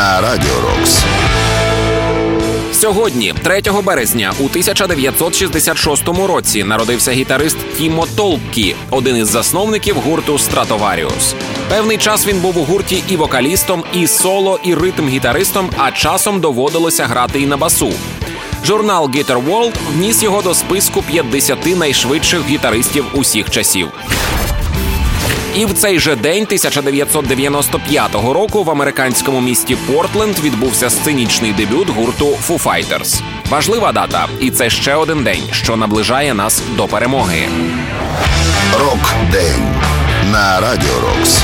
Радіо Рокс. Сьогодні, 3 березня, у 1966 році, народився гітарист Тімо Толкі, один із засновників гурту Стратоваріус. Певний час він був у гурті і вокалістом, і соло, і ритм-гітаристом, а часом доводилося грати і на басу. Журнал Guitar World вніс його до списку 50 найшвидших гітаристів усіх часів. І в цей же день, 1995 року, в американському місті Портленд відбувся сценічний дебют гурту Foo Fighters. Важлива дата, і це ще один день, що наближає нас до перемоги. Рок-день на Радіо Рокс.